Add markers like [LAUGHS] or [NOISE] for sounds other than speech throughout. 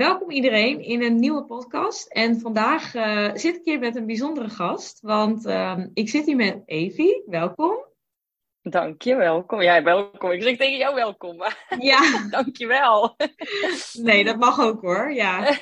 Welkom iedereen in een nieuwe podcast. En vandaag uh, zit ik hier met een bijzondere gast, want uh, ik zit hier met Evie. Welkom. Dank je, welkom. Ja, welkom. Ik zeg tegen jou welkom. [LAUGHS] Ja. Dank je wel. [LAUGHS] Nee, dat mag ook hoor, ja.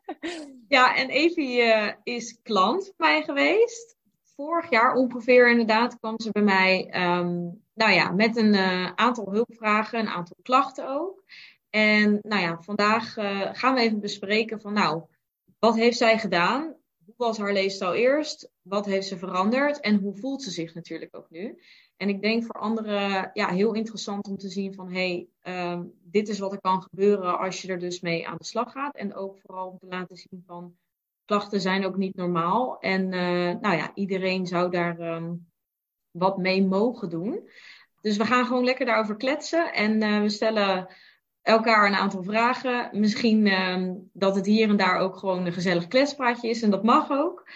[LAUGHS] Ja, en Evie uh, is klant bij mij geweest. Vorig jaar ongeveer inderdaad kwam ze bij mij um, nou ja, met een uh, aantal hulpvragen, een aantal klachten ook. En nou ja, vandaag uh, gaan we even bespreken van nou, wat heeft zij gedaan? Hoe was haar leefstijl eerst? Wat heeft ze veranderd? En hoe voelt ze zich natuurlijk ook nu? En ik denk voor anderen ja, heel interessant om te zien van hé, hey, um, dit is wat er kan gebeuren als je er dus mee aan de slag gaat. En ook vooral om te laten zien van klachten zijn ook niet normaal. En uh, nou ja, iedereen zou daar um, wat mee mogen doen. Dus we gaan gewoon lekker daarover kletsen. En uh, we stellen elkaar een aantal vragen. Misschien uh, dat het hier en daar ook gewoon een gezellig kletspraatje is. En dat mag ook.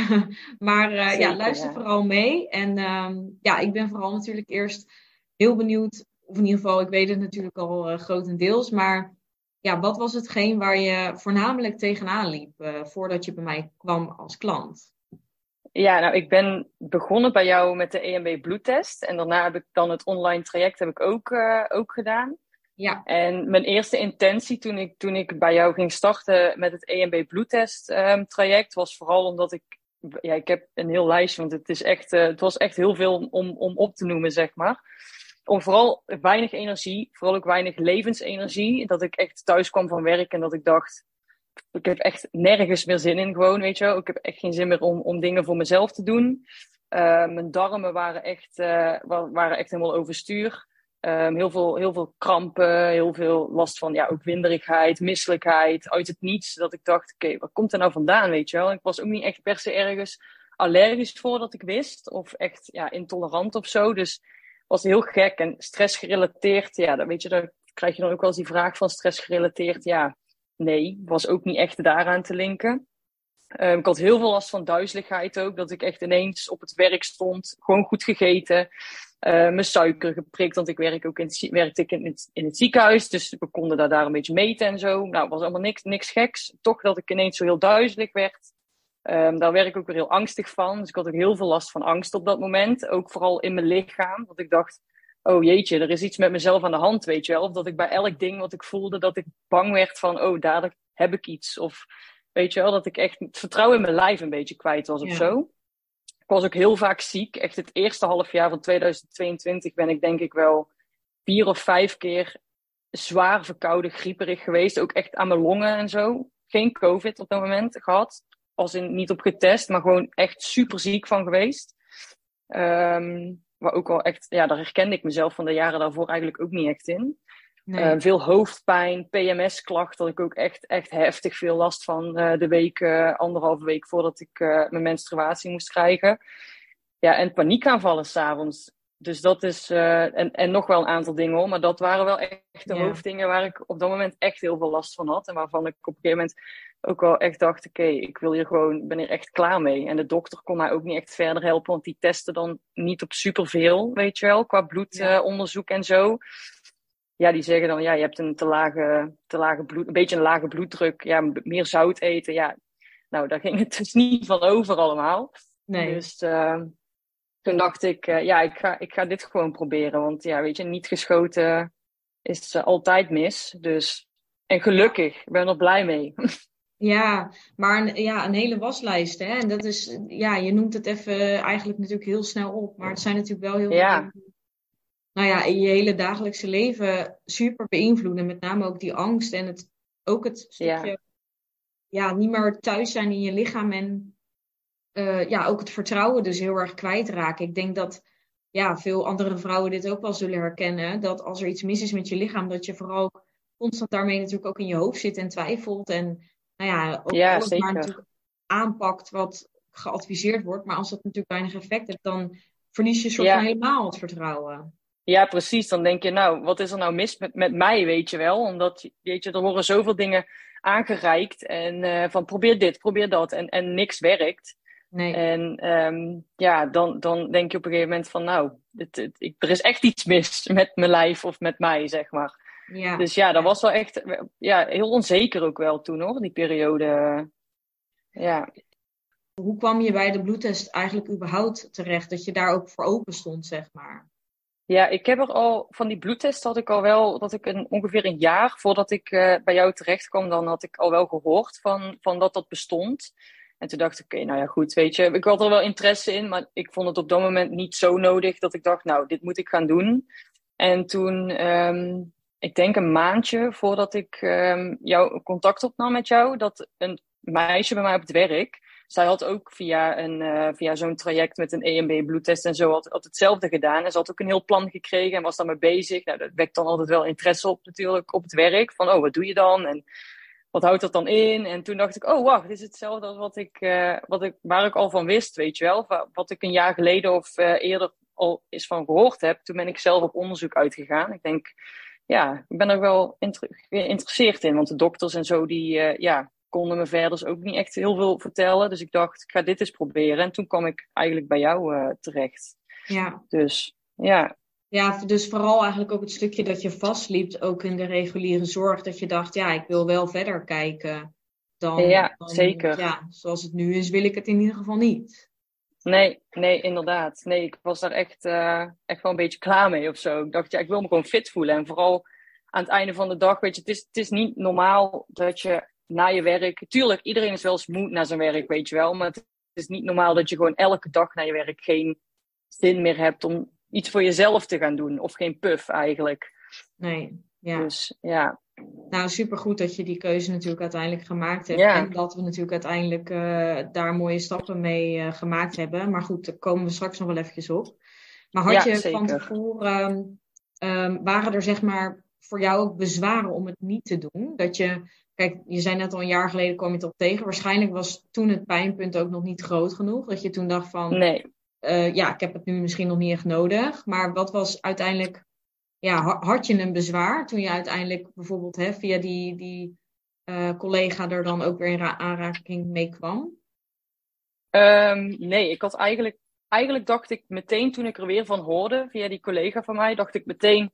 [LAUGHS] maar uh, Zeker, ja, luister ja. vooral mee. En uh, ja, ik ben vooral natuurlijk eerst heel benieuwd. Of in ieder geval, ik weet het natuurlijk al uh, grotendeels. Maar ja, wat was hetgeen waar je voornamelijk tegenaan liep uh, voordat je bij mij kwam als klant? Ja, nou, ik ben begonnen bij jou met de EMB bloedtest. En daarna heb ik dan het online traject heb ik ook, uh, ook gedaan. Ja. En mijn eerste intentie toen ik, toen ik bij jou ging starten met het EMB bloedtest um, traject was vooral omdat ik, ja, ik heb een heel lijstje, want het, is echt, uh, het was echt heel veel om, om op te noemen, zeg maar. Om vooral weinig energie, vooral ook weinig levensenergie. Dat ik echt thuis kwam van werk en dat ik dacht, ik heb echt nergens meer zin in gewoon, weet je wel. Ik heb echt geen zin meer om, om dingen voor mezelf te doen. Uh, mijn darmen waren echt, uh, waren echt helemaal overstuur. Um, heel, veel, heel veel krampen, heel veel last van ja, ook winderigheid, misselijkheid, uit het niets. Dat ik dacht, oké, wat komt er nou vandaan, weet je wel? Ik was ook niet echt per se ergens allergisch voor dat ik wist. Of echt ja, intolerant of zo. Dus was heel gek en stressgerelateerd. Ja, dan, weet je, dan krijg je dan ook wel eens die vraag van stressgerelateerd. Ja, nee, was ook niet echt daaraan te linken. Um, ik had heel veel last van duizeligheid ook. Dat ik echt ineens op het werk stond, gewoon goed gegeten. Uh, mijn suiker geprikt, want ik werk ook in het, werkte in het, in het ziekenhuis. Dus we konden daar, daar een beetje meten en zo. Nou, was allemaal niks, niks geks. Toch dat ik ineens zo heel duizelig werd. Um, daar werd ik ook weer heel angstig van. Dus ik had ook heel veel last van angst op dat moment. Ook vooral in mijn lichaam. Want ik dacht, oh jeetje, er is iets met mezelf aan de hand, weet je wel. Of dat ik bij elk ding wat ik voelde, dat ik bang werd van, oh, daar heb ik iets. Of weet je wel, dat ik echt het vertrouwen in mijn lijf een beetje kwijt was of ja. zo. Ik was ook heel vaak ziek. Echt het eerste half jaar van 2022 ben ik denk ik wel vier of vijf keer zwaar verkouden, grieperig geweest. Ook echt aan mijn longen en zo. Geen COVID op dat moment gehad. Als in niet op getest, maar gewoon echt super ziek van geweest. Um, maar ook wel echt, ja, daar herkende ik mezelf van de jaren daarvoor eigenlijk ook niet echt in. Nee. Uh, veel hoofdpijn, PMS-klachten, dat ik ook echt, echt heftig veel last van uh, de week, uh, anderhalve week voordat ik mijn menstruatie moest krijgen. Ja, en paniekaanvallen s'avonds. Dus dat is, en, en nog wel een aantal dingen hoor, maar dat waren wel echt de ja. hoofddingen waar ik op dat moment echt heel veel last van had. En waarvan ik op een gegeven moment ook wel echt dacht, oké, okay, ik wil hier gewoon, ben hier echt klaar mee. En de dokter kon mij ook niet echt verder helpen, want die testen dan niet op superveel, weet je wel, qua bloedonderzoek ja. en zo ja, die zeggen dan, ja, je hebt een te lage, te lage bloed, een beetje een lage bloeddruk, ja, meer zout eten, ja. Nou, daar ging het [LAUGHS] dus niet van over allemaal. Nee. Dus uh, toen dacht ik, uh, ja, ik ga, ik ga dit gewoon proberen. Want ja, weet je, niet geschoten is uh, altijd mis. Dus, en gelukkig, ik ben er blij mee. [LAUGHS] Ja, maar een, ja, een hele waslijst, hè. En dat is, ja, je noemt het even eigenlijk natuurlijk heel snel op. Maar het zijn natuurlijk wel heel ja. veel nou ja, in je hele dagelijkse leven super beïnvloeden. Met name ook die angst en het, ook het stukje ja. ja niet meer thuis zijn in je lichaam en uh, ja, ook het vertrouwen dus heel erg kwijtraken. Ik denk dat ja, veel andere vrouwen dit ook wel zullen herkennen. Dat als er iets mis is met je lichaam, dat je vooral constant daarmee natuurlijk ook in je hoofd zit en twijfelt. En nou ja, ook ja, alles zeker. maar natuurlijk aanpakt wat geadviseerd wordt. Maar als dat natuurlijk weinig effect heeft, dan verlies je soort Ja. van helemaal het vertrouwen. Ja, precies. Dan denk je, nou, wat is er nou mis met, met mij, weet je wel? Omdat, weet je, er worden zoveel dingen aangereikt. En eh, van probeer dit, probeer dat. En, en niks werkt. Nee. En ehm, ja, dan, dan denk je op een gegeven moment van, nou, het, het, ik, er is echt iets mis [LAUGHS] met mijn lijf of met mij, zeg maar. Ja. Dus ja, dat was wel echt ja, heel onzeker ook wel toen hoor, die periode. Ja. Hoe kwam je bij de bloedtest eigenlijk überhaupt terecht? Dat je daar ook voor open stond, zeg maar. Ja, ik heb er al van die bloedtest had ik al wel dat ik een, ongeveer een jaar voordat ik uh, bij jou terecht kwam, dan had ik al wel gehoord van, van dat dat bestond. En toen dacht ik, oké, nou ja, goed, weet je, ik had er wel interesse in, maar ik vond het op dat moment niet zo nodig dat ik dacht, nou, dit moet ik gaan doen. En toen, um, ik denk een maandje voordat ik um, jou, contact opnam met jou, dat een meisje bij mij op het werk, zij had ook via, een, uh, via zo'n traject met een EMB bloedtest en zo had, hetzelfde gedaan. En ze had ook een heel plan gekregen en was daarmee bezig. Nou, dat wekt dan altijd wel interesse op natuurlijk op het werk. Van, oh, wat doe je dan? En wat houdt dat dan in? En toen dacht ik, oh wacht, dit is hetzelfde als wat ik, uh, wat ik, waar ik al van wist, weet je wel. Wat ik een jaar geleden of uh, eerder al eens van gehoord heb. Toen ben ik zelf op onderzoek uitgegaan. Ik denk, ja, ik ben er wel geïnteresseerd in. Want de dokters en zo, die, ja, konden me verder ook niet echt heel veel vertellen. Dus ik dacht, ik ga dit eens proberen. En toen kwam ik eigenlijk bij jou uh, terecht. Ja. Dus ja. Ja, dus vooral eigenlijk ook het stukje dat je vastliep, ook in de reguliere zorg. Dat je dacht, ja, ik wil wel verder kijken. Dan, ja, dan, zeker. Ja, zoals het nu is, wil ik het in ieder geval niet. Nee, nee, inderdaad. Nee, ik was daar echt, uh, echt wel een beetje klaar mee of zo. Ik dacht, ja, ik wil me gewoon fit voelen. En vooral aan het einde van de dag, weet je, het is, het is niet normaal dat je na je werk. Tuurlijk, iedereen is wel eens moe naar zijn werk, weet je wel. Maar het is niet normaal dat je gewoon elke dag naar je werk geen zin meer hebt om iets voor jezelf te gaan doen. Of geen puff eigenlijk. Nee, ja. Dus ja. Nou, supergoed dat je die keuze natuurlijk uiteindelijk gemaakt hebt. Ja. En dat we natuurlijk uiteindelijk uh, daar mooie stappen mee uh, gemaakt hebben. Maar goed, daar komen we straks nog wel eventjes op. Maar had Ja, je zeker. van tevoren, um, waren er zeg maar voor jou ook bezwaren om het niet te doen? Dat je, kijk, je zei net al een jaar geleden kwam je het op tegen. Waarschijnlijk was toen het pijnpunt ook nog niet groot genoeg. Dat je toen dacht van, Nee. uh, ja, ik heb het nu misschien nog niet echt nodig. Maar wat was uiteindelijk, ja, ha- had je een bezwaar toen je uiteindelijk bijvoorbeeld hè, via die, die uh, collega er dan ook weer in ra- aanraking mee kwam? Um, nee, ik had eigenlijk, eigenlijk dacht ik meteen toen ik er weer van hoorde, via die collega van mij, dacht ik meteen,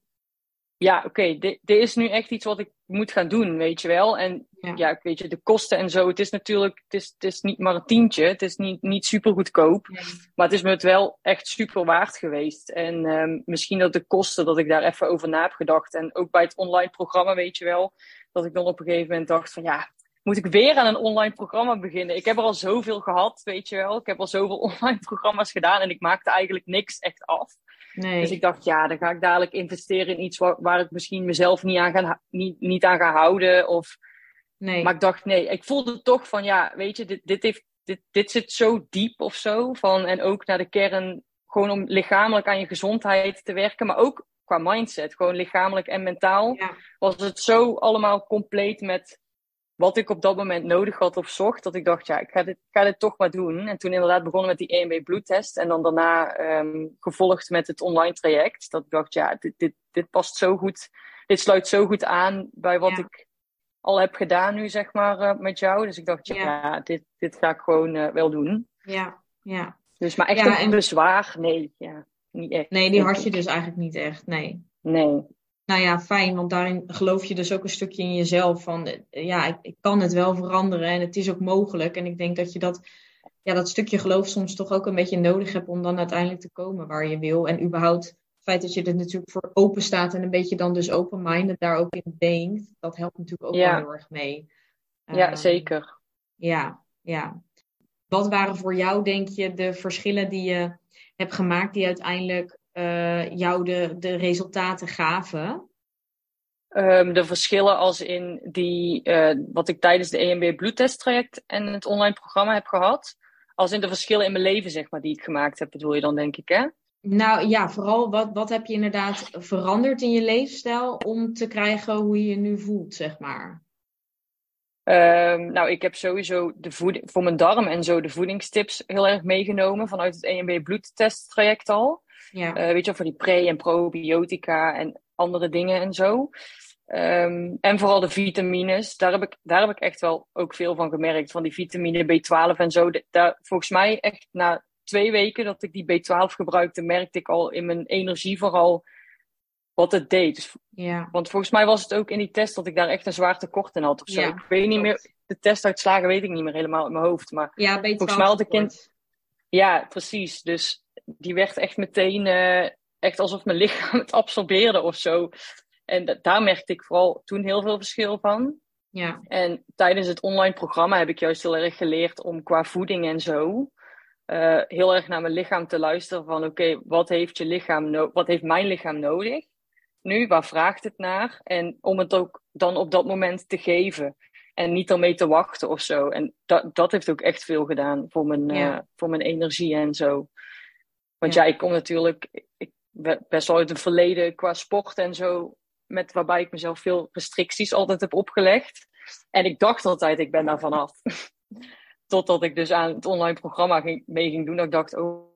ja, oké, okay, dit, dit is nu echt iets wat ik moet gaan doen, weet je wel. En Ja. ja, ik weet je, de kosten en zo, het is natuurlijk, het is, het is niet maar een tientje, het is niet, niet super goedkoop, Nee. maar het is me het wel echt super waard geweest. En um, misschien dat de kosten, dat ik daar even over na heb gedacht. En ook bij het online programma, weet je wel, dat ik dan op een gegeven moment dacht van, ja, moet ik weer aan een online programma beginnen? Ik heb er al zoveel gehad, weet je wel. Ik heb al zoveel [LAUGHS] online programma's gedaan en ik maakte eigenlijk niks echt af. Nee. Dus ik dacht, ja, dan ga ik dadelijk investeren in iets waar, waar ik misschien mezelf niet aan, ga, niet, niet aan ga houden. Of... nee. Maar ik dacht, nee, ik voelde toch van, ja, weet je, dit, dit, heeft, dit, dit zit zo diep of zo. Van, en ook naar de kern, gewoon om lichamelijk aan je gezondheid te werken, maar ook qua mindset, gewoon lichamelijk en mentaal, Ja. was het zo allemaal compleet met wat ik op dat moment nodig had of zocht, dat ik dacht, ja, ik ga dit, ga dit toch maar doen. En toen inderdaad begonnen met die EMB bloedtest en dan daarna um, gevolgd met het online traject. Dat ik dacht, ja, dit, dit, dit past zo goed, dit sluit zo goed aan bij wat Ja. ik al heb gedaan nu, zeg maar, uh, met jou. Dus ik dacht, ja, Ja. dit, dit ga ik gewoon uh, wel doen. Ja, ja. Dus, maar echt Ja, een en- bezwaar, nee, ja, niet echt. Nee, die had je dus eigenlijk niet echt. Nee. Nee, Nou ja, fijn, want daarin geloof je dus ook een stukje in jezelf van, eh, ja, ik, ik kan het wel veranderen en het is ook mogelijk. En ik denk dat je dat, ja, dat stukje geloof soms toch ook een beetje nodig hebt om dan uiteindelijk te komen waar je wil. En überhaupt het feit dat je er natuurlijk voor open staat en een beetje dan dus open-minded daar ook in denkt, dat helpt natuurlijk ook Ja. wel heel erg mee. ja, Ehm, zeker. Ja, ja. Wat waren voor jou, denk je, de verschillen die je hebt gemaakt die uiteindelijk eh, jou de, de resultaten gaven? Um, de verschillen als in die, uh, wat ik tijdens de EMB bloedtesttraject en het online programma heb gehad. Als in de verschillen in mijn leven, zeg maar, die ik gemaakt heb, bedoel je dan, denk ik, hè? Nou ja, vooral wat, wat heb je inderdaad veranderd in je leefstijl om te krijgen hoe je je nu voelt, zeg maar? Um, nou, ik heb sowieso de voeding, voor mijn darm en zo de voedingstips heel erg meegenomen vanuit het EMB bloedtesttraject al. Ja. Uh, weet je wel, voor die pre- en probiotica en andere dingen en zo. Um, en vooral de vitamines, daar heb, ik, daar heb ik echt wel ook veel van gemerkt. Van die vitamine B12 en zo. Daar, volgens mij echt na twee weken dat ik die B12 gebruikte, merkte ik al in mijn energie vooral wat het deed. Dus, Ja, want volgens mij was het ook in die test dat ik daar echt een zwaar tekort in had of zo. Ja, ik weet niet klopt. meer, de testuitslagen weet ik niet meer helemaal uit mijn hoofd. Maar ja B12 Volgens mij had ik in-. Ja, precies. Dus die werd echt meteen, eh, echt alsof mijn lichaam het absorbeerde of zo. En da- daar merkte ik vooral toen heel veel verschil van. Ja, En tijdens het online programma heb ik juist heel erg geleerd om qua voeding en zo eh, heel erg naar mijn lichaam te luisteren van oké, wat heeft je lichaam no wat heeft mijn lichaam nodig? Nu, waar vraagt het naar? En om het ook dan op dat moment te geven. En niet ermee te wachten of zo. En dat, dat heeft ook echt veel gedaan voor mijn, Ja. eh, voor mijn energie en zo. Want Ja. ja, ik kom natuurlijk ik, ben best wel uit een verleden qua sport en zo. Met, waarbij ik mezelf veel restricties altijd heb opgelegd. En ik dacht altijd, ik ben daar vanaf. [LAUGHS] Totdat ik dus aan het online programma ging, mee ging doen. Dat ik dacht, oh,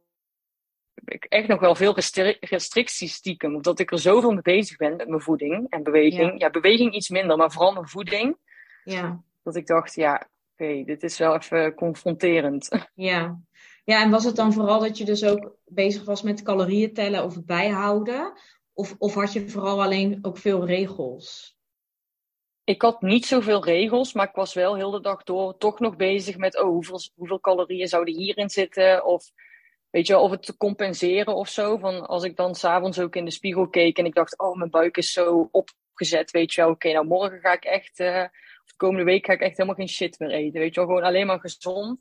ik echt nog wel veel restri- restricties stiekem. Omdat ik er zoveel mee bezig ben met mijn voeding en beweging. Ja. Ja, beweging iets minder, maar vooral mijn voeding. Ja, Dat ik dacht, ja, oké, dit is wel even confronterend. ja. Ja, en was het dan vooral dat je dus ook bezig was met calorieën tellen of bijhouden? Of, of had je vooral alleen ook veel regels? Ik had niet zoveel regels, maar ik was wel heel de dag door toch nog bezig met, oh, hoeveel, hoeveel calorieën zouden hierin zitten? Of weet je wel, of het te compenseren of zo. Van als ik dan s'avonds ook in de spiegel keek en ik dacht, oh, mijn buik is zo opgezet, weet je wel. Oké, nou morgen ga ik echt, eh, de komende week ga ik echt helemaal geen shit meer eten. Weet je wel, gewoon alleen maar gezond.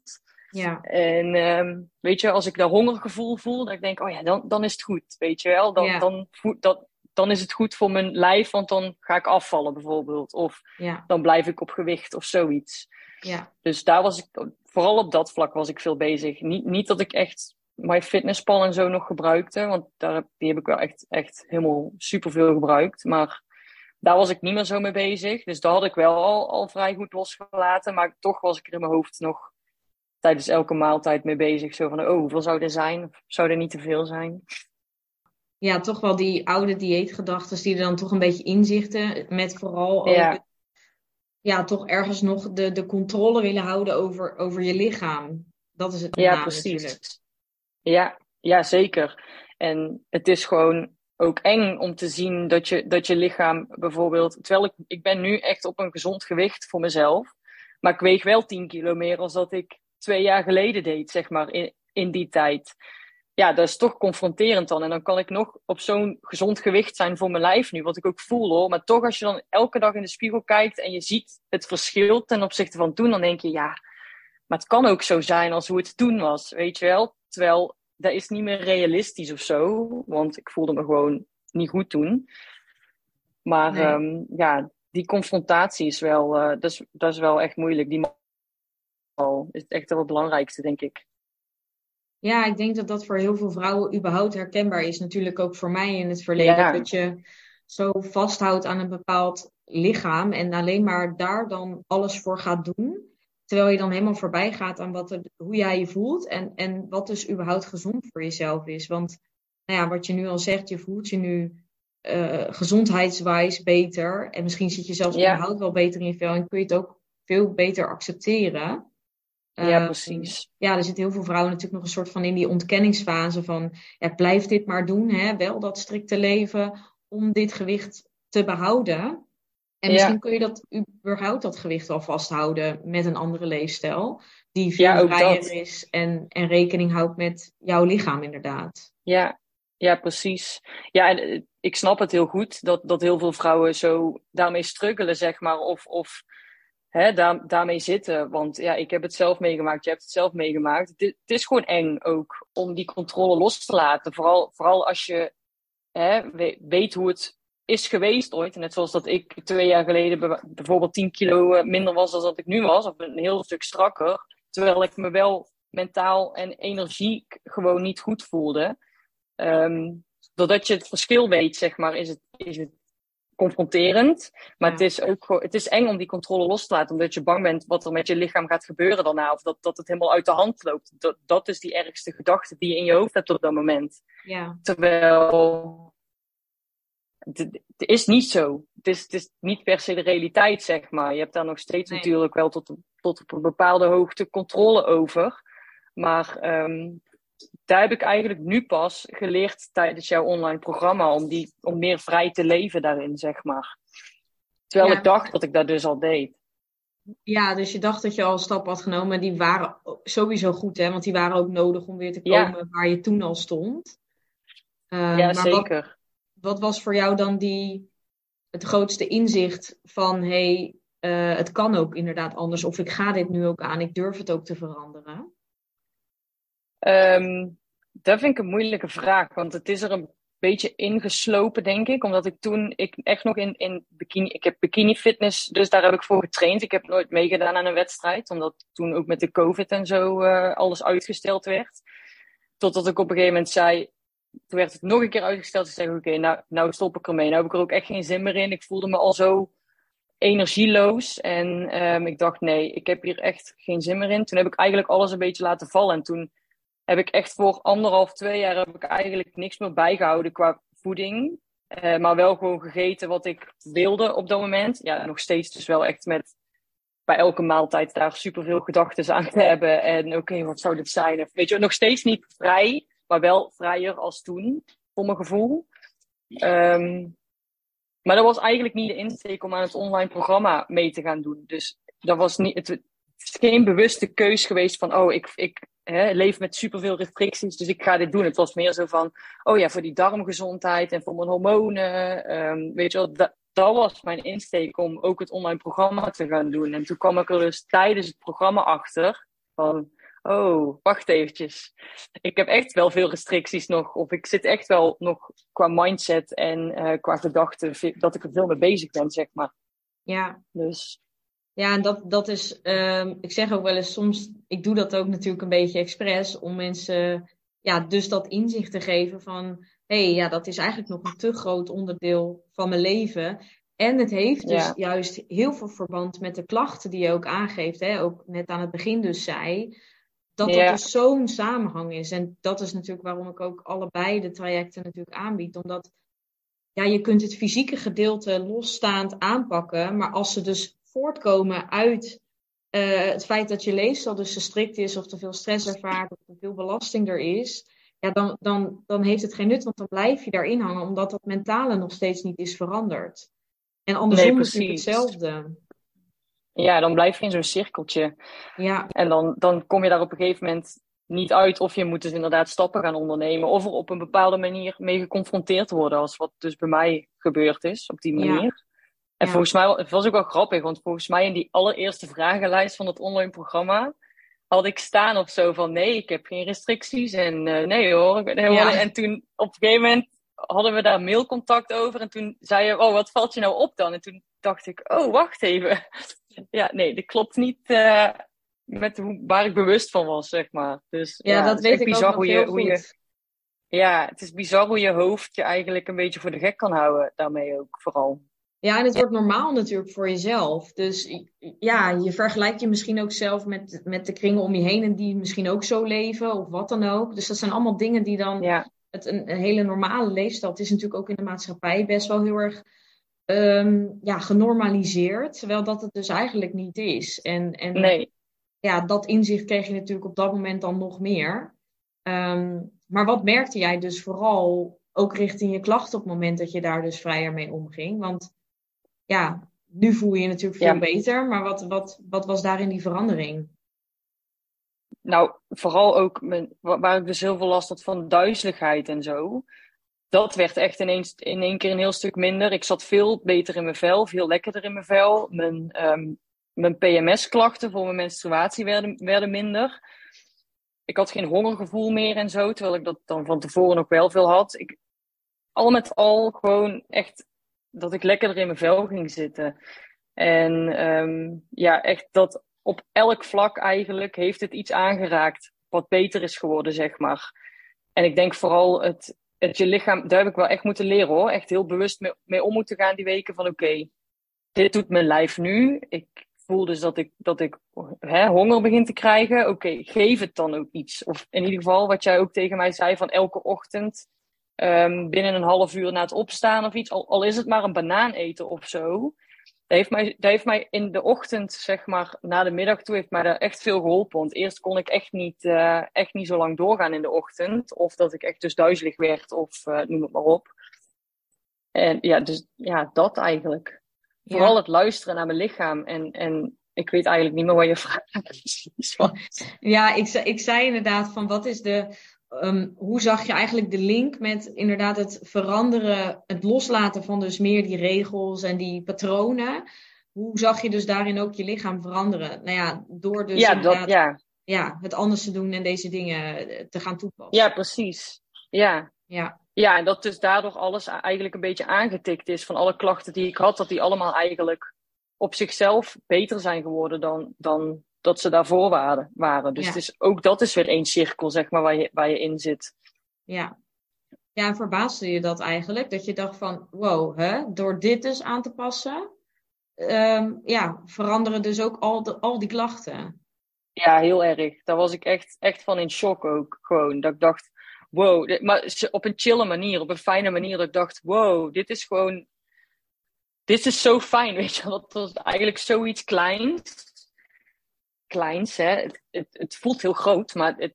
Ja, En ehm, weet je, als ik dat hongergevoel voel, ik denk, oh ja, dan, dan is het goed. Weet je wel, dan, Ja. dan, dat, dan is het goed voor mijn lijf, want dan ga ik afvallen bijvoorbeeld. Of ja, dan blijf ik op gewicht of zoiets. ja, Dus daar was ik, vooral op dat vlak was ik veel bezig. Niet, niet dat ik echt MyFitnessPal en zo nog gebruikte, want daar heb, die heb ik wel echt, echt helemaal superveel gebruikt. Maar daar was ik niet meer zo mee bezig. Dus daar had ik wel al, al vrij goed losgelaten. Maar toch was ik er in mijn hoofd nog tijdens elke maaltijd mee bezig. Zo van, oh, hoeveel zou er zijn? Of zou er niet te veel zijn? ja, toch wel die oude dieetgedachten die er dan toch een beetje inzichten. Met vooral ook, Ja. ja, toch ergens nog de, de controle willen houden over, over je lichaam. Dat is het Ja, precies. natuurlijk. Ja, ja, zeker. En het is gewoon ook eng om te zien dat je, dat je lichaam bijvoorbeeld... Terwijl ik, ik ben nu echt op een gezond gewicht voor mezelf. Maar ik weeg wel 10 kilo meer als dat ik twee jaar geleden deed, zeg maar, in, in die tijd. Ja, dat is toch confronterend dan. En dan kan ik nog op zo'n gezond gewicht zijn voor mijn lijf nu, wat ik ook voel hoor. Maar toch, als je dan elke dag in de spiegel kijkt en je ziet het verschil ten opzichte van toen, dan denk je, ja, maar het kan ook zo zijn als hoe het toen was, weet je wel. Terwijl, dat is niet meer realistisch of zo, want ik voelde me gewoon niet goed toen. Maar Nee. ehm, ja, die confrontatie is wel, eh, dat, is, dat is wel echt moeilijk. Die is echt wel het belangrijkste, denk ik. Ja, ik denk dat dat voor heel veel vrouwen überhaupt herkenbaar is. Natuurlijk ook voor mij in het verleden. Ja. Dat je zo vasthoudt aan een bepaald lichaam en alleen maar daar dan alles voor gaat doen. Terwijl je dan helemaal voorbij gaat aan wat er, hoe jij je voelt en, en wat dus überhaupt gezond voor jezelf is. Want nou ja, wat je nu al zegt, je voelt je nu eh gezondheidswijs beter. En misschien zit je zelfs Ja. überhaupt wel beter in je vel en kun je het ook veel beter accepteren. Ja, Eh, precies. ja, er zitten heel veel vrouwen natuurlijk nog een soort van in die ontkenningsfase van, ja, blijf dit maar doen, hè, wel dat strikte leven om dit gewicht te behouden. En Ja. misschien kun je dat überhaupt dat gewicht wel vasthouden met een andere leefstijl, die veel Ja, vrijer is en, en rekening houdt met jouw lichaam inderdaad. Ja, ja, precies. Ja, en eh, ik snap het heel goed dat, dat heel veel vrouwen zo daarmee struggelen, zeg maar. Of, of hè, daar, daarmee zitten. Want ja, ik heb het zelf meegemaakt, je hebt het zelf meegemaakt. Het, het is gewoon eng ook om die controle los te laten. Vooral, vooral als je hè, weet hoe het is geweest ooit. Net zoals dat ik twee jaar geleden be- bijvoorbeeld 10 kilo eh, minder was dan dat ik nu was. Of een heel stuk strakker. Terwijl ik me wel mentaal en energiek gewoon niet goed voelde. Ehm, doordat je het verschil weet, zeg maar, is het, is het confronterend. Maar Ja. het is ook het is eng om die controle los te laten, omdat je bang bent wat er met je lichaam gaat gebeuren daarna. Of dat, dat het helemaal uit de hand loopt. Dat, dat is die ergste gedachte die je in je hoofd hebt op dat moment. Ja, Terwijl het, is niet zo. Het is, het is niet per se de realiteit, zeg maar. Je hebt daar nog steeds Nee. natuurlijk wel tot, tot op een bepaalde hoogte controle over. Maar ehm, daar heb ik eigenlijk nu pas geleerd tijdens jouw online programma om, die, om meer vrij te leven daarin, zeg maar. Terwijl ik dacht dat ik dat dus al deed. Ja, dus je dacht dat je al stappen had genomen. Die waren sowieso goed, hè? Want die waren ook nodig om weer te komen waar je toen al stond. Uh, ja, zeker. Wat, wat, was voor jou dan die, het grootste inzicht van... hey, uh, het kan ook inderdaad anders. Of ik ga dit nu ook aan. Ik durf het ook te veranderen. Um, dat vind ik een moeilijke vraag. Want het is er een beetje ingeslopen, denk ik. Omdat ik toen, ik echt nog in, in bikini, ik heb bikini fitness, dus daar heb ik voor getraind. Ik heb nooit meegedaan aan een wedstrijd, omdat toen ook met de COVID en zo uh, alles uitgesteld werd. Totdat ik op een gegeven moment zei, toen werd het nog een keer uitgesteld. Ik zei, oké, nou, nou stop ik ermee. Nou heb ik er ook echt geen zin meer in. Ik voelde me al zo energieloos. En um, ik dacht, nee, ik heb hier echt geen zin meer in. Toen heb ik eigenlijk alles een beetje laten vallen. En toen heb ik echt voor anderhalf, twee jaar heb ik eigenlijk niks meer bijgehouden qua voeding. Uh, maar wel gewoon gegeten wat ik wilde op dat moment. Ja, nog steeds dus wel echt met bij elke maaltijd daar superveel gedachten aan te hebben. En oké, wat zou dit zijn? Of, weet je, nog steeds niet vrij, maar wel vrijer als toen, voor mijn gevoel. Um, maar dat was eigenlijk niet de insteek om aan het online programma mee te gaan doen. Dus dat was niet, het, het is geen bewuste keus geweest van, oh, ik, ik hè, leef met superveel restricties, dus ik ga dit doen. Het was meer zo van, oh ja, voor die darmgezondheid en voor mijn hormonen. Um, weet je wel, dat, dat was mijn insteek om ook het online programma te gaan doen. En toen kwam ik er dus tijdens het programma achter van, oh, wacht eventjes. Ik heb echt wel veel restricties nog. Of ik zit echt wel nog qua mindset en uh, qua gedachten dat ik er veel mee bezig ben, zeg maar. Ja. Dus. Ja, en dat, dat is, um, ik zeg ook wel eens soms, ik doe dat ook natuurlijk een beetje expres om mensen, ja, dus dat inzicht te geven van, hé, hey, ja, dat is eigenlijk nog een te groot onderdeel van mijn leven. En het heeft dus ja. juist heel veel verband met de klachten die je ook aangeeft, hè, ook net aan het begin dus zei, dat er dus zo'n samenhang is. En dat is natuurlijk waarom ik ook allebei de trajecten natuurlijk aanbied, omdat ja, je kunt het fysieke gedeelte losstaand aanpakken, maar als ze dus voortkomen uit uh, het feit dat je leefstijl dus te strikt is of te veel stress ervaart of te veel belasting er is, ja, dan, dan, dan heeft het geen nut, want dan blijf je daarin hangen, omdat dat mentale nog steeds niet is veranderd. En andersom nee, is het hetzelfde. Ja, dan blijf je in zo'n cirkeltje. Ja. En dan, dan kom je daar op een gegeven moment niet uit of je moet dus inderdaad stappen gaan ondernemen of er op een bepaalde manier mee geconfronteerd worden, als wat dus bij mij gebeurd is op die manier. Ja. En ja. volgens mij het was ook wel grappig, want volgens mij in die allereerste vragenlijst van het online programma had ik staan of zo van nee, ik heb geen restricties en uh, nee hoor. Ja. En toen op een gegeven moment hadden we daar mailcontact over en toen zei je, oh wat valt je nou op dan? En toen dacht ik, oh wacht even. Ja, nee, dat klopt niet uh, met hoe, waar ik bewust van was, zeg maar. Dus ja, ja dat weet ik bizar ook hoe je, hoe je, Ja, het is bizar hoe je hoofd je eigenlijk een beetje voor de gek kan houden daarmee ook vooral. Ja, en het wordt normaal natuurlijk voor jezelf. Dus ja, je vergelijkt je misschien ook zelf met, met de kringen om je heen en die misschien ook zo leven of wat dan ook. Dus dat zijn allemaal dingen die dan ja. het een, een, hele normale leefstijl. Het is natuurlijk ook in de maatschappij best wel heel erg um, ja, genormaliseerd, terwijl dat het dus eigenlijk niet is. En, en nee. ja, dat inzicht kreeg je natuurlijk op dat moment dan nog meer. Um, maar wat merkte jij dus vooral ook richting je klachten op het moment dat je daar dus vrijer mee omging? Want ja, nu voel je je natuurlijk veel ja. beter, maar wat, wat, wat was daarin die verandering? Nou, vooral ook mijn, waar ik dus heel veel last had van duizeligheid en zo. Dat werd echt ineens in één keer een heel stuk minder. Ik zat veel beter in mijn vel, veel lekkerder in mijn vel. Mijn, um, mijn PMS-klachten voor mijn menstruatie werden, werden minder. Ik had geen hongergevoel meer en zo, terwijl ik dat dan van tevoren nog wel veel had. Ik, al met al gewoon echt dat ik lekkerder in mijn vel ging zitten. En um, ja, echt dat op elk vlak eigenlijk heeft het iets aangeraakt wat beter is geworden, zeg maar. En ik denk vooral het, het je lichaam, daar heb ik wel echt moeten leren hoor. Echt heel bewust mee, om moeten gaan die weken van oké, dit doet mijn lijf nu. Ik voel dus dat ik, dat ik hè, honger begin te krijgen. Oké, geef het dan ook iets. Of in ieder geval wat jij ook tegen mij zei van elke ochtend um, binnen een half uur na het opstaan of iets. Al, al is het maar een banaan eten of zo. Heeft mij, dat heeft mij in de ochtend, zeg maar, na de middag toe, heeft mij echt veel geholpen. Want eerst kon ik echt niet, uh, echt niet zo lang doorgaan in de ochtend. Of dat ik echt dus duizelig werd, of uh, noem het maar op. En ja, dus ja, dat eigenlijk. Vooral het luisteren naar mijn lichaam. En, en ik weet eigenlijk niet meer wat je vraag precies [LAUGHS] was. Ja, ik, ik zei inderdaad van wat is de Um, hoe zag je eigenlijk de link met inderdaad het veranderen, het loslaten van dus meer die regels en die patronen? Hoe zag je dus daarin ook je lichaam veranderen? Nou ja, door dus ja, dat, ja. Ja, het anders te doen en deze dingen te gaan toepassen. Ja, precies. Ja. Ja. Ja, en dat dus daardoor alles eigenlijk een beetje aangetikt is van alle klachten die ik had, dat die allemaal eigenlijk op zichzelf beter zijn geworden dan, dan dat ze daarvoor waren. waren. Dus het is, ook dat is weer één cirkel, zeg maar, waar je, waar je in zit. Ja. Ja, verbaasde je dat eigenlijk? Dat je dacht van, wow, hè, door dit dus aan te passen, um, ja, veranderen dus ook al, de, al die klachten. Ja, heel erg. Daar was ik echt, echt van in shock ook. Gewoon, dat ik dacht, wow, maar op een chille manier, op een fijne manier, dat ik dacht, wow, dit is gewoon, dit is zo fijn, [LAUGHS] weet je Dat was eigenlijk zoiets kleins kleins. Hè. Het, het, het, voelt heel groot, maar het,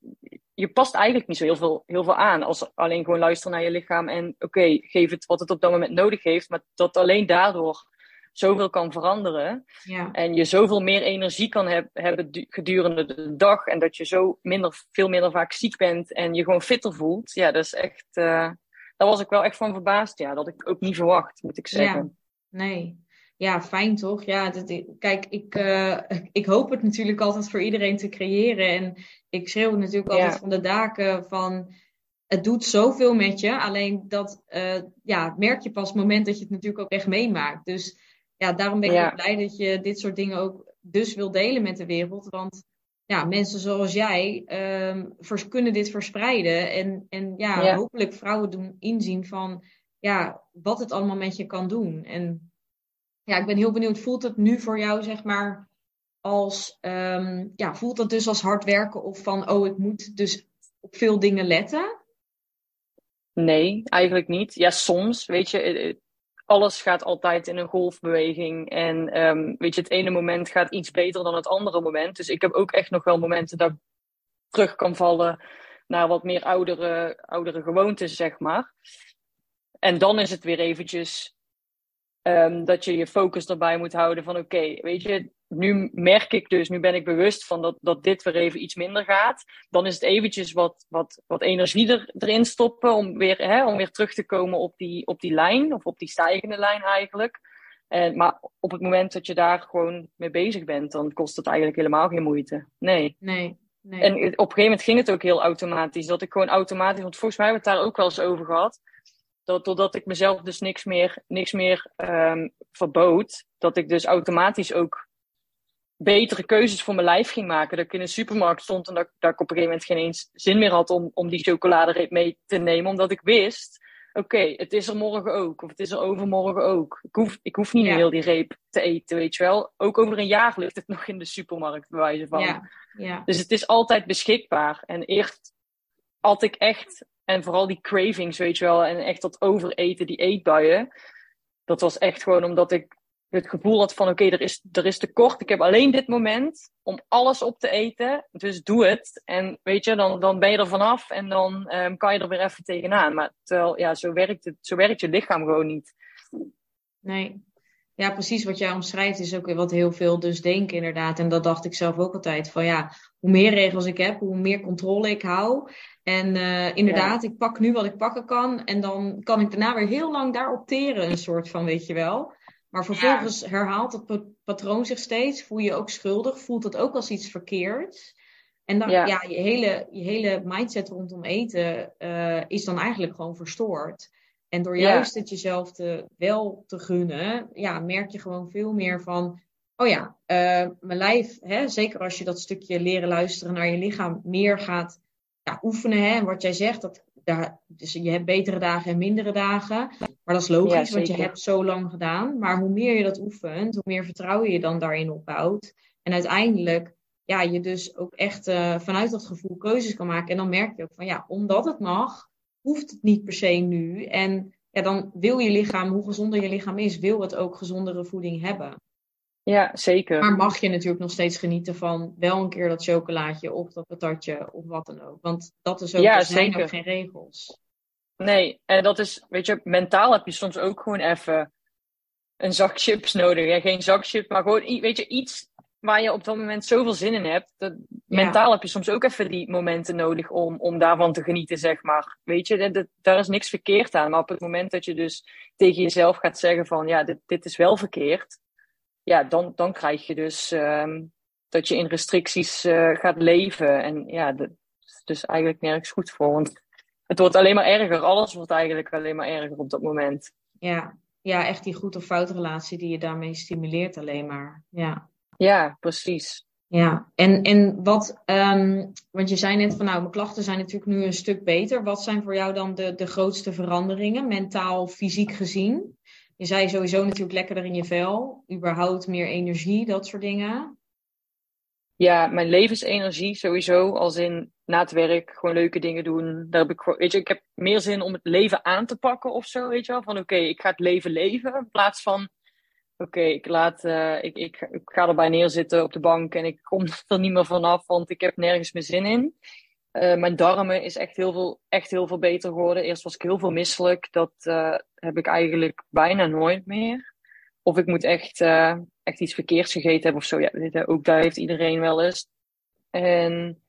je past eigenlijk niet zo heel veel, heel veel aan. Als alleen gewoon luisteren naar je lichaam en oké, geef het wat het op dat moment nodig heeft. Maar dat alleen daardoor zoveel kan veranderen. Ja. En je zoveel meer energie kan heb, hebben gedurende de dag. En dat je zo minder, veel minder vaak ziek bent en je gewoon fitter voelt. Ja, dat is echt. Uh, daar was ik wel echt van verbaasd. Ja, dat ik ook niet verwacht, moet ik zeggen. Ja. Nee ja, fijn toch? Ja, dat, kijk, ik, uh, [LAUGHS] ik hoop het natuurlijk altijd voor iedereen te creëren. En ik schreeuw natuurlijk altijd van de daken van... Het doet zoveel met je, alleen dat uh, ja, merk je pas het moment dat je het natuurlijk ook echt meemaakt. Dus ja, daarom ben ik ja. ook blij dat je dit soort dingen ook dus wil delen met de wereld. Want ja, mensen zoals jij um, kunnen dit verspreiden. En, en ja, ja, hopelijk vrouwen doen inzien van ja, wat het allemaal met je kan doen. En ja, ik ben heel benieuwd, voelt het nu voor jou, zeg maar, als, um, ja, voelt dat dus als hard werken of van, oh, ik moet dus op veel dingen letten? Nee, eigenlijk niet. Ja, soms, weet je, eh, eh, alles gaat altijd in een golfbeweging. En um, weet je, het ene moment gaat iets beter dan het andere moment. Dus ik heb ook echt nog wel momenten dat ik terug kan vallen naar wat meer oudere, oudere gewoontes, zeg maar. En dan is het weer eventjes Um, dat je je focus erbij moet houden van oké, weet je, nu merk ik dus, nu ben ik bewust van dat, dat dit weer even iets minder gaat. Dan is het eventjes wat, wat, wat energie er, erin stoppen om weer, hè, om weer terug te komen op die, op die lijn, of op die stijgende lijn eigenlijk. En, maar op het moment dat je daar gewoon mee bezig bent, dan kost het eigenlijk helemaal geen moeite. Nee. Nee. nee. En op een gegeven moment ging het ook heel automatisch. Dat ik gewoon automatisch, want volgens mij hebben we het daar ook wel eens over gehad dat doordat ik mezelf dus niks meer, niks meer um, verbood, dat ik dus automatisch ook betere keuzes voor mijn lijf ging maken. Dat ik in een supermarkt stond en dat, dat ik op een gegeven moment geen eens zin meer had om, om die chocoladereep mee te nemen, omdat ik wist, oké, het is er morgen ook, of het is er overmorgen ook. Ik hoef, ik hoef niet ja. heel die reep te eten, weet je wel. Ook over een jaar ligt het nog in de supermarkt, bij wijze van. Ja. Ja. Dus het is altijd beschikbaar. En eerst had ik echt en vooral die cravings, weet je wel. En echt dat overeten, die eetbuien. Dat was echt gewoon omdat ik het gevoel had van... Oké, er, is, er is tekort. Ik heb alleen dit moment om alles op te eten. Dus doe het. En weet je, dan, dan ben je er vanaf. En dan um, kan je er weer even tegenaan. Maar terwijl, ja, zo werkt, het, zo werkt je lichaam gewoon niet. Nee. Ja, precies wat jij omschrijft is ook wat heel veel dus denken inderdaad. En dat dacht ik zelf ook altijd. Van ja, hoe meer regels ik heb, hoe meer controle ik hou. En uh, inderdaad, ik pak nu wat ik pakken kan. En dan kan ik daarna weer heel lang daarop teren, een soort van, weet je wel. Maar vervolgens ja. herhaalt het patroon zich steeds. Voel je je ook schuldig. Voelt het ook als iets verkeerds. En dan, ja, ja je, hele, je hele mindset rondom eten uh, is dan eigenlijk gewoon verstoord. En door juist het jezelf te, wel te gunnen, ja, merk je gewoon veel meer van... Oh ja, uh, mijn lijf, hè, zeker als je dat stukje leren luisteren naar je lichaam meer gaat ja, oefenen. Hè, en wat jij zegt, dat, daar, dus je hebt betere dagen en mindere dagen. Maar dat is logisch, ja, want je hebt zo lang gedaan. Maar hoe meer je dat oefent, hoe meer vertrouwen je dan daarin opbouwt. En uiteindelijk, ja, je dus ook echt uh, vanuit dat gevoel keuzes kan maken. En dan merk je ook van, ja, omdat het mag, hoeft het niet per se nu. En ja, dan wil je lichaam, hoe gezonder je lichaam is, wil het ook gezondere voeding hebben. Ja, zeker. Maar mag je natuurlijk nog steeds genieten van wel een keer dat chocolaatje of dat patatje of wat dan ook. Want dat is ook, Ja, er zijn zeker. ook geen regels. Nee, en dat is, weet je, mentaal heb je soms ook gewoon even een zak chips nodig. Ja, geen zak chips, maar gewoon, weet je, iets waar je op dat moment zoveel zin in hebt. Dat, Ja. Mentaal heb je soms ook even die momenten nodig om, om daarvan te genieten, zeg maar. Weet je, dat, dat- daar is niks verkeerd aan. Maar op het moment dat je dus tegen jezelf gaat zeggen van, ja, dit, dit is wel verkeerd. Ja, dan, dan krijg je dus ehm, dat je in restricties eh, gaat leven. En ja, dat is dus eigenlijk nergens goed voor. Want het wordt alleen maar erger. Alles wordt eigenlijk alleen maar erger op dat moment. Ja. ja, echt die goed of fout relatie die je daarmee stimuleert alleen maar. Ja. Ja, precies. Ja, en, en wat, ehm, want je zei net van nou, mijn klachten zijn natuurlijk nu een stuk beter. Wat zijn voor jou dan de, de grootste veranderingen, mentaal, fysiek gezien? Je zei sowieso natuurlijk lekkerder in je vel, überhaupt meer energie, dat soort dingen. Ja, mijn levensenergie sowieso, als in na het werk gewoon leuke dingen doen. Daar heb ik, weet je, ik heb meer zin om het leven aan te pakken of zo, weet je wel. Van oké, ik ga het leven leven, in plaats van oké, ik laat, eh, ik, ik, ik ga erbij neerzitten op de bank en ik kom [LAUGHS] er niet meer vanaf, want ik heb nergens meer zin in. Eh, mijn darmen is echt heel, veel, echt heel veel beter geworden. Eerst was ik heel veel misselijk. Dat eh, heb ik eigenlijk bijna nooit meer. Of ik moet echt, echt iets verkeerds gegeten hebben of zo. Ja, dit, ook daar heeft iedereen wel eens. En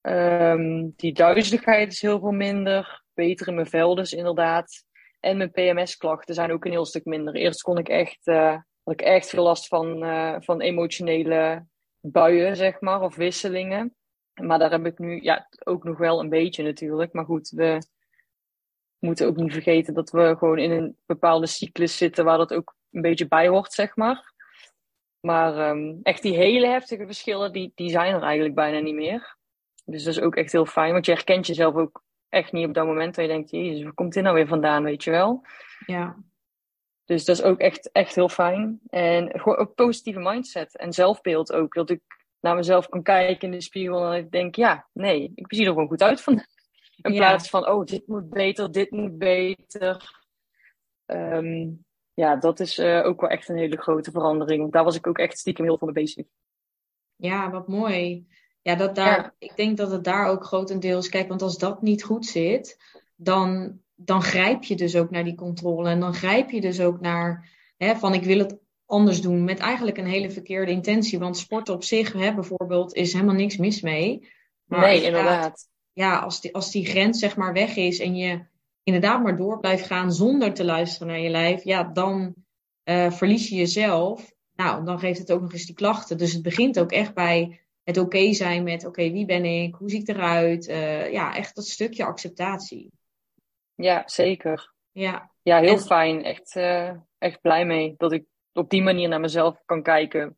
ehm, die duizeligheid is heel veel minder. Beter in mijn vel dus inderdaad. En mijn PMS-klachten zijn ook een heel stuk minder. Eerst kon ik echt, eh, had ik echt veel last van, eh, van emotionele buien, zeg maar, of wisselingen. Maar daar heb ik nu ja, ook nog wel een beetje natuurlijk. Maar goed, we moeten ook niet vergeten dat we gewoon in een bepaalde cyclus zitten waar dat ook een beetje bij hoort, zeg maar. Maar ehm, echt die hele heftige verschillen, die, die zijn er eigenlijk bijna niet meer. Dus dat is ook echt heel fijn, want je herkent jezelf ook echt niet op dat moment. Dat je denkt, jezus, waar komt dit nou weer vandaan, weet je wel? Ja, Dus dat is ook echt, echt heel fijn. En gewoon ook positieve mindset en zelfbeeld ook. Dat ik naar mezelf kan kijken in de spiegel en ik denk, ja, nee, ik zie er gewoon goed uit vandaag. [LAUGHS] In Ja. plaats van, oh, dit moet beter, dit moet beter. Ehm, ja, dat is eh, ook wel echt een hele grote verandering. Daar was ik ook echt stiekem heel veel mee bezig. ja, wat mooi. Ja, dat daar, Ja. ik denk dat het daar ook grotendeels, kijk, want als dat niet goed zit, dan, dan grijp je dus ook naar die controle. En dan grijp je dus ook naar, hè, van ik wil het anders doen, met eigenlijk een hele verkeerde intentie. Want sport op zich, hè, bijvoorbeeld, is helemaal niks mis mee. Maar nee, inderdaad, inderdaad. ja, als die, als die grens zeg maar weg is en je inderdaad maar door blijft gaan zonder te luisteren naar je lijf, ja, dan eh, verlies je jezelf. Nou, dan geeft het ook nog eens die klachten. Dus het begint ook echt bij het oké zijn met, oké, wie ben ik? Hoe zie ik eruit? Eh, ja, echt dat stukje acceptatie. Ja, zeker. Ja, Ja, heel En- fijn. Echt, eh, echt blij mee dat ik op die manier naar mezelf kan kijken.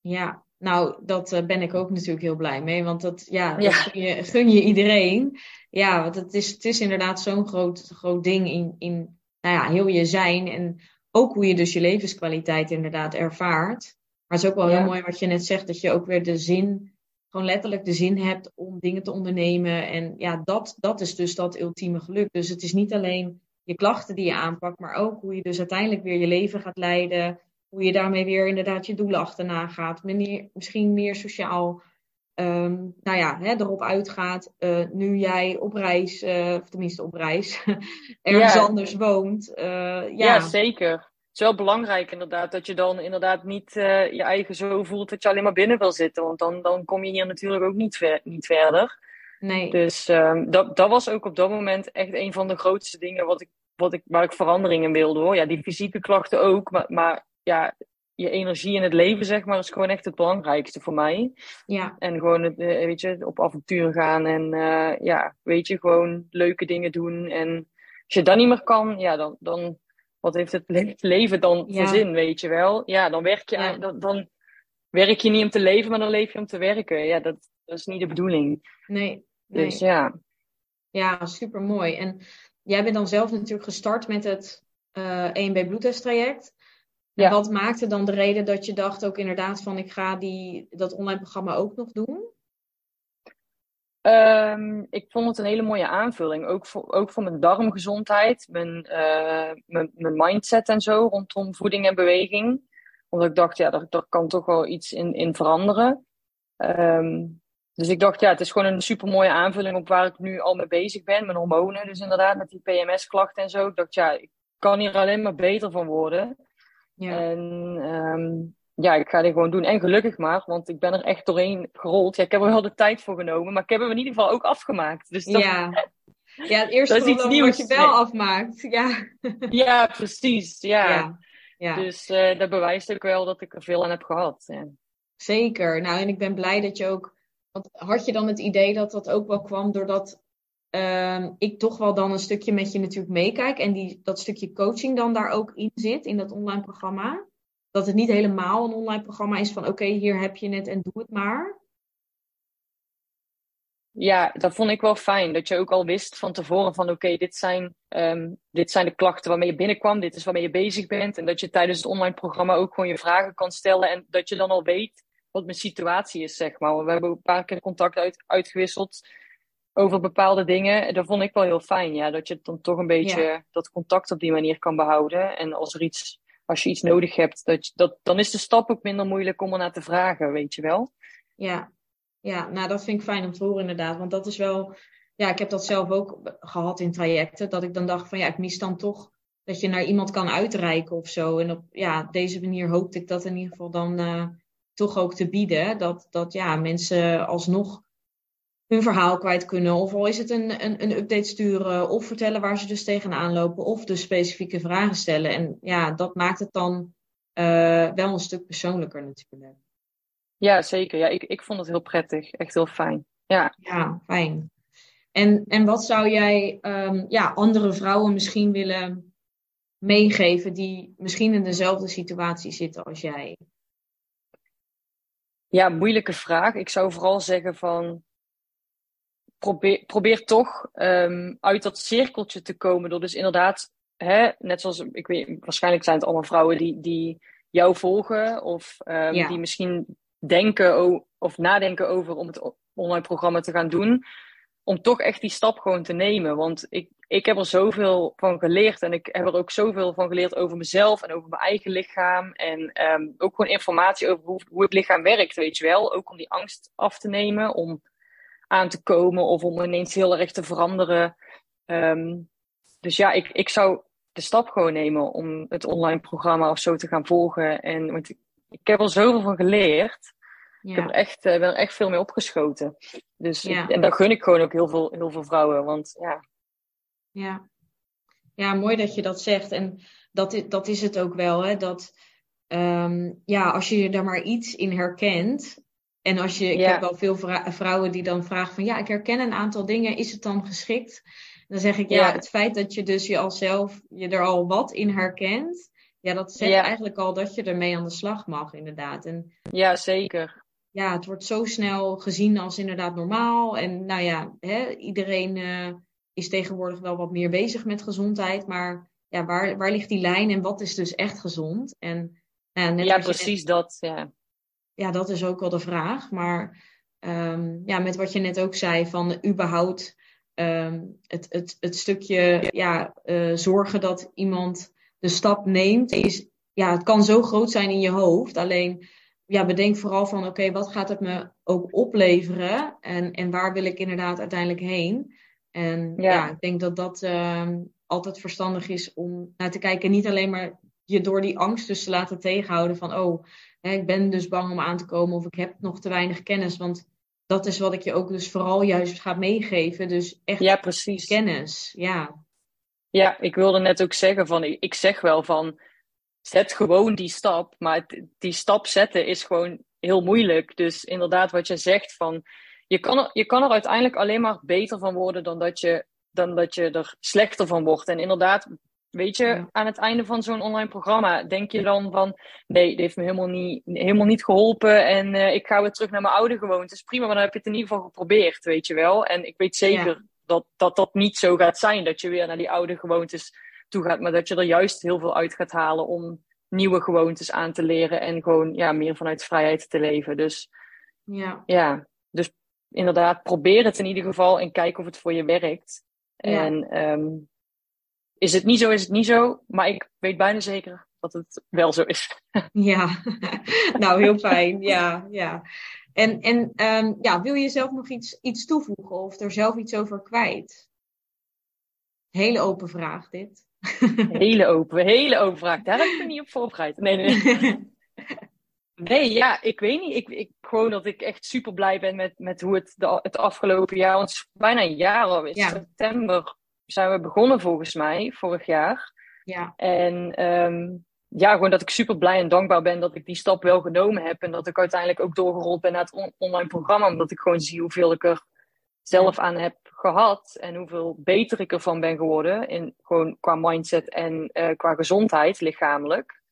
ja. Nou, dat eh, ben ik ook natuurlijk heel blij mee. Want dat, ja, dat Ja. gun, je, gun je iedereen. Ja, want het is, het is inderdaad zo'n groot, groot ding in, in nou ja, heel je zijn. En ook hoe je dus je levenskwaliteit inderdaad ervaart. Maar het is ook wel Ja. heel mooi wat je net zegt. Dat je ook weer de zin, gewoon letterlijk de zin hebt om dingen te ondernemen. En ja, dat, dat is dus dat ultieme geluk. Dus het is niet alleen je klachten die je aanpakt. Maar ook hoe je dus uiteindelijk weer je leven gaat leiden hoe je daarmee weer inderdaad je doelen achterna gaat. Meneer, misschien meer sociaal, ehm, nou ja, hè, erop uitgaat. eh, nu jij op reis, eh, of tenminste op reis, [LAUGHS] ergens Ja. anders woont. Ja, ja, zeker. Is wel belangrijk inderdaad dat je dan inderdaad niet eh, je eigen zo voelt dat je alleen maar binnen wil zitten. Want dan, dan kom je hier natuurlijk ook niet, ver, niet verder. nee, Dus ehm, dat, dat was ook op dat moment echt een van de grootste dingen wat ik, wat ik, waar ik verandering in wilde hoor. Ja, die fysieke klachten ook. Maar, maar ja, je energie in het leven zeg maar is gewoon echt het belangrijkste voor mij. ja, En gewoon, het, eh, weet je, op avontuur gaan en eh, ja, weet je, gewoon leuke dingen doen. En als je dat niet meer kan, ja, dan, dan wat heeft het le- leven dan Ja. voor zin, weet je wel? Ja, dan werk je, Ja. dan, dan werk je niet om te leven, maar dan leef je om te werken. Ja, dat, dat is niet de bedoeling. nee, nee. Dus ja, Ja, super mooi. En jij bent dan zelf natuurlijk gestart met het eh 1B bloedtesttraject. En Ja. wat maakte dan de reden dat je dacht ook inderdaad van ik ga die, dat online programma ook nog doen? Um, ik vond het een hele mooie aanvulling. Ook voor, ook voor mijn darmgezondheid, mijn, uh, mijn, mijn mindset en zo rondom voeding en beweging. Omdat ik dacht, ja, daar, daar kan toch wel iets in, in veranderen. Um, dus ik dacht, ja, het is gewoon een super mooie aanvulling op waar ik nu al mee bezig ben. Mijn hormonen, dus inderdaad, met die PMS-klachten en zo. Ik dacht, ja, ik kan hier alleen maar beter van worden. Ja. En um, ja, ik ga dit gewoon doen. En gelukkig maar, want ik ben er echt doorheen gerold. Ja, ik heb er wel de tijd voor genomen, maar ik heb hem in ieder geval ook afgemaakt. Dus dat, ja. [LAUGHS] ja, het eerste dat is iets nieuws. wat je wel afmaakt. Ja, [LAUGHS] ja precies. Ja. ja. ja. Dus uh, dat bewijst ook wel dat ik er veel aan heb gehad. Ja. Zeker. Nou, en ik ben blij dat je ook. Want had je dan het idee dat dat ook wel kwam doordat uh, ik toch wel dan een stukje met je natuurlijk meekijk en die, dat stukje coaching dan daar ook in zit, in dat online programma? Dat het niet helemaal een online programma is van oké, hier heb je het en doe het maar. Ja, dat vond ik wel fijn. Dat je ook al wist van tevoren van oké, dit, zijn, um, dit zijn de klachten waarmee je binnenkwam, dit is waarmee je bezig bent. En dat je tijdens het online programma ook gewoon je vragen kan stellen en dat je dan al weet wat mijn situatie is, zeg maar. We hebben een paar keer contact uit, uitgewisseld over bepaalde dingen. Dat vond ik wel heel fijn, ja. Dat je dan toch een beetje dat contact op die manier kan behouden. En als er iets als je iets nodig hebt, dat, dat, dan is de stap ook minder moeilijk om ernaar te vragen, weet je wel. Ja. ja, nou dat vind ik fijn om te horen inderdaad. Want dat is wel, ja, ik heb dat zelf ook gehad in trajecten. Dat ik dan dacht van ja, ik mis dan toch dat je naar iemand kan uitreiken of zo. En op ja, deze manier hoopte ik dat in ieder geval dan uh, toch ook te bieden. Dat, dat ja, mensen alsnog hun verhaal kwijt kunnen. Of al is het een, een, een update sturen, of vertellen waar ze dus tegenaan lopen, of dus specifieke vragen stellen. En ja, dat maakt het dan uh, wel een stuk persoonlijker natuurlijk. Ja, zeker. Ja, ik, ik vond het heel prettig. Echt heel fijn. Ja, ja fijn. En, en wat zou jij um, ja, andere vrouwen misschien willen meegeven die misschien in dezelfde situatie zitten als jij? Ja, moeilijke vraag. Ik zou vooral zeggen van probeer, probeer toch um, uit dat cirkeltje te komen. Door dus inderdaad, hè, net zoals ik weet, waarschijnlijk zijn het allemaal vrouwen die, die jou volgen. Of um, ja. die misschien denken of nadenken over om het online programma te gaan doen. Om toch echt die stap gewoon te nemen. Want ik, ik heb er zoveel van geleerd. En ik heb er ook zoveel van geleerd over mezelf en over mijn eigen lichaam. En um, ook gewoon informatie over hoe, hoe het lichaam werkt, weet je wel. Ook om die angst af te nemen. Om aan te komen of om ineens heel erg te veranderen. Um, dus ja, ik, ik zou de stap gewoon nemen om het online programma of zo te gaan volgen. En, want ik, ik heb er zoveel van geleerd. Ja. Ik heb er echt, uh, ben er echt veel mee opgeschoten. Dus, ja. En dat gun ik gewoon ook heel veel, heel veel vrouwen. Want ja. Ja. ja, mooi dat je dat zegt. En dat, is, dat is het ook wel. Hè? Dat um, ja, als je daar maar iets in herkent, en als je, ik heb wel veel vrouwen die dan vragen van ja, ik herken een aantal dingen, is het dan geschikt? Dan zeg ik ja, het feit dat je dus je al zelf je er al wat in herkent, ja, dat zegt eigenlijk al dat je ermee aan de slag mag, inderdaad. En, ja, zeker. Ja, het wordt zo snel gezien als inderdaad normaal. En nou ja, hè, iedereen uh, is tegenwoordig wel wat meer bezig met gezondheid. Maar ja, waar, waar ligt die lijn en wat is dus echt gezond? En, net ja, precies dat. Ja ja, dat is ook wel de vraag. Maar um, ja, met wat je net ook zei, van überhaupt um, het, het, het stukje ja, uh, zorgen dat iemand de stap neemt, is, ja, het kan zo groot zijn in je hoofd. Alleen, ja, bedenk vooral van, oké, wat gaat het me ook opleveren? En, en waar wil ik inderdaad uiteindelijk heen? En ja, ja ik denk dat dat um, altijd verstandig is om naar te kijken. Niet alleen maar je door die angst dus te laten tegenhouden van, oh, hè, ik ben dus bang om aan te komen of ik heb nog te weinig kennis. Want dat is wat ik je ook dus vooral juist ga meegeven. Dus echt ja, precies. kennis. Ja. ja, ik wilde net ook zeggen van, ik zeg wel van, zet gewoon die stap. Maar die stap zetten is gewoon heel moeilijk. Dus inderdaad wat je zegt van, je kan er, je kan er uiteindelijk alleen maar beter van worden dan dat je dan dat je er slechter van wordt. En inderdaad, Weet je, aan het einde van zo'n online programma denk je dan van... Nee, dit heeft me helemaal niet, helemaal niet geholpen en uh, ik ga weer terug naar mijn oude gewoontes. Prima, maar dan heb je het in ieder geval geprobeerd, weet je wel. En ik weet zeker dat, dat dat niet zo gaat zijn, dat je weer naar die oude gewoontes toe gaat. Maar dat je er juist heel veel uit gaat halen om nieuwe gewoontes aan te leren. En gewoon ja, meer vanuit vrijheid te leven. Dus ja, ja dus inderdaad, probeer het in ieder geval en kijk of het voor je werkt. En ehm, is het niet zo, is het niet zo. Maar ik weet bijna zeker dat het wel zo is. [LAUGHS] ja, [LAUGHS] nou heel fijn. Ja, ja. En, en um, ja, wil je zelf nog iets, iets toevoegen of er zelf iets over kwijt? Hele open vraag dit. [LAUGHS] hele open, hele open vraag. Daar heb ik me niet op voorbereid. Nee, nee. Nee, ja, ik weet niet. Ik, ik, gewoon dat ik echt super blij ben met, met hoe het de, het afgelopen jaar, want het is bijna een jaar al. In september zijn we begonnen volgens mij, vorig jaar. Ja. En um, ja, gewoon dat ik super blij en dankbaar ben dat ik die stap wel genomen heb. En dat ik uiteindelijk ook doorgerold ben naar het online programma. Omdat ik gewoon zie hoeveel ik er zelf aan heb gehad. En hoeveel beter ik ervan ben geworden. In, gewoon qua mindset en uh, qua gezondheid, lichamelijk.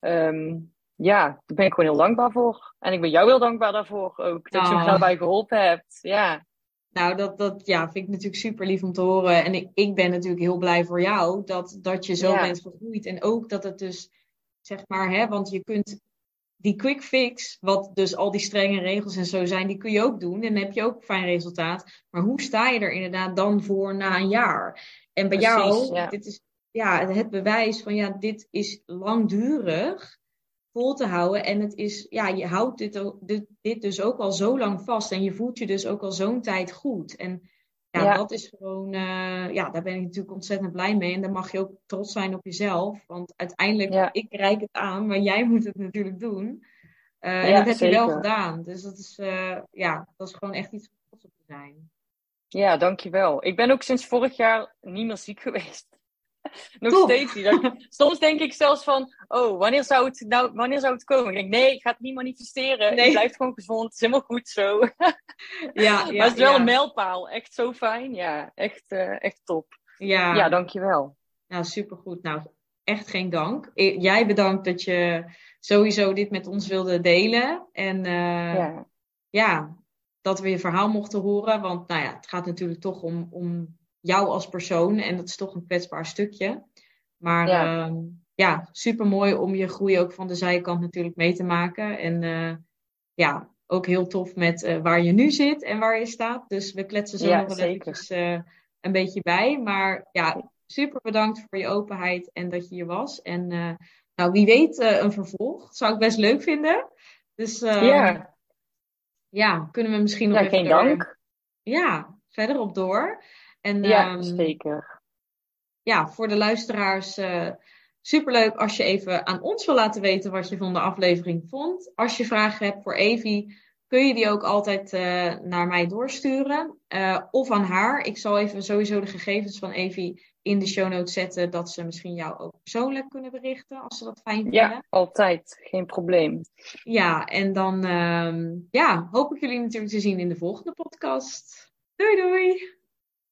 Um, ja, daar ben ik gewoon heel dankbaar voor. En ik ben jou heel dankbaar daarvoor ook. Dat je me daarbij geholpen hebt. Ja. Nou, dat, dat ja, vind ik natuurlijk super lief om te horen. En ik, ik ben natuurlijk heel blij voor jou dat, dat je zo bent gegroeid. En ook dat het dus, zeg maar, hè, want je kunt die quick fix, wat dus al die strenge regels en zo zijn, die kun je ook doen. En dan heb je ook fijn resultaat. Maar hoe sta je er inderdaad dan voor na een jaar? En bij jou, dit is ja, het bewijs van ja, dit is langdurig vol te houden. En het is, ja, je houdt dit, dit, dit dus ook al zo lang vast. En je voelt je dus ook al zo'n tijd goed. En ja, dat is gewoon, uh, ja, daar ben ik natuurlijk ontzettend blij mee. En dan mag je ook trots zijn op jezelf. Want uiteindelijk, ik reik het aan, maar jij [LAUGHS] moet het natuurlijk doen. Uh, en dat heb je wel gedaan. Dus dat is, uh, ja, dat is gewoon echt iets om trots op te zijn. Ja, dankjewel. Ik ben ook sinds vorig jaar niet meer ziek geweest. [LAUGHS] Nog steeds niet. Soms denk ik zelfs van, oh, wanneer zou het, nou, wanneer zou het komen? Ik denk, nee, ik ga het niet manifesteren. Nee. Je blijft gewoon gezond. Het is helemaal goed zo. ja, [LAUGHS] ja, maar het is wel een mijlpaal. Echt zo fijn. Ja, echt, uh, echt top. Ja. ja, dankjewel. Nou, supergoed. Nou, echt geen dank. Jij bedankt dat je sowieso dit met ons wilde delen. En uh, ja. ja, dat we je verhaal mochten horen. Want nou ja, het gaat natuurlijk toch om, om jou als persoon. En dat is toch een kwetsbaar stukje. Maar ja, uh, ja super mooi om je groei ook van de zijkant natuurlijk mee te maken. En uh, ja, ook heel tof met uh, waar je nu zit en waar je staat. Dus we kletsen zo nog wel eventjes uh, een beetje bij. Maar ja, super bedankt voor je openheid en dat je hier was. En nou, wie weet een vervolg. Zou ik best leuk vinden. Dus ja. ja, kunnen we misschien nog ja, even... geen dank. Ja, verder op door. En, ja, um, zeker. Ja, voor de luisteraars uh, superleuk als je even aan ons wil laten weten wat je van de aflevering vond. Als je vragen hebt voor Evie, kun je die ook altijd uh, naar mij doorsturen. Uh, of aan haar. Ik zal even sowieso de gegevens van Evie in de show notes zetten. Dat ze misschien jou ook persoonlijk kunnen berichten. Als ze dat fijn vinden. Ja, altijd. Geen probleem. Ja, en dan um, ja, hoop ik jullie natuurlijk te zien in de volgende podcast. Doei doei!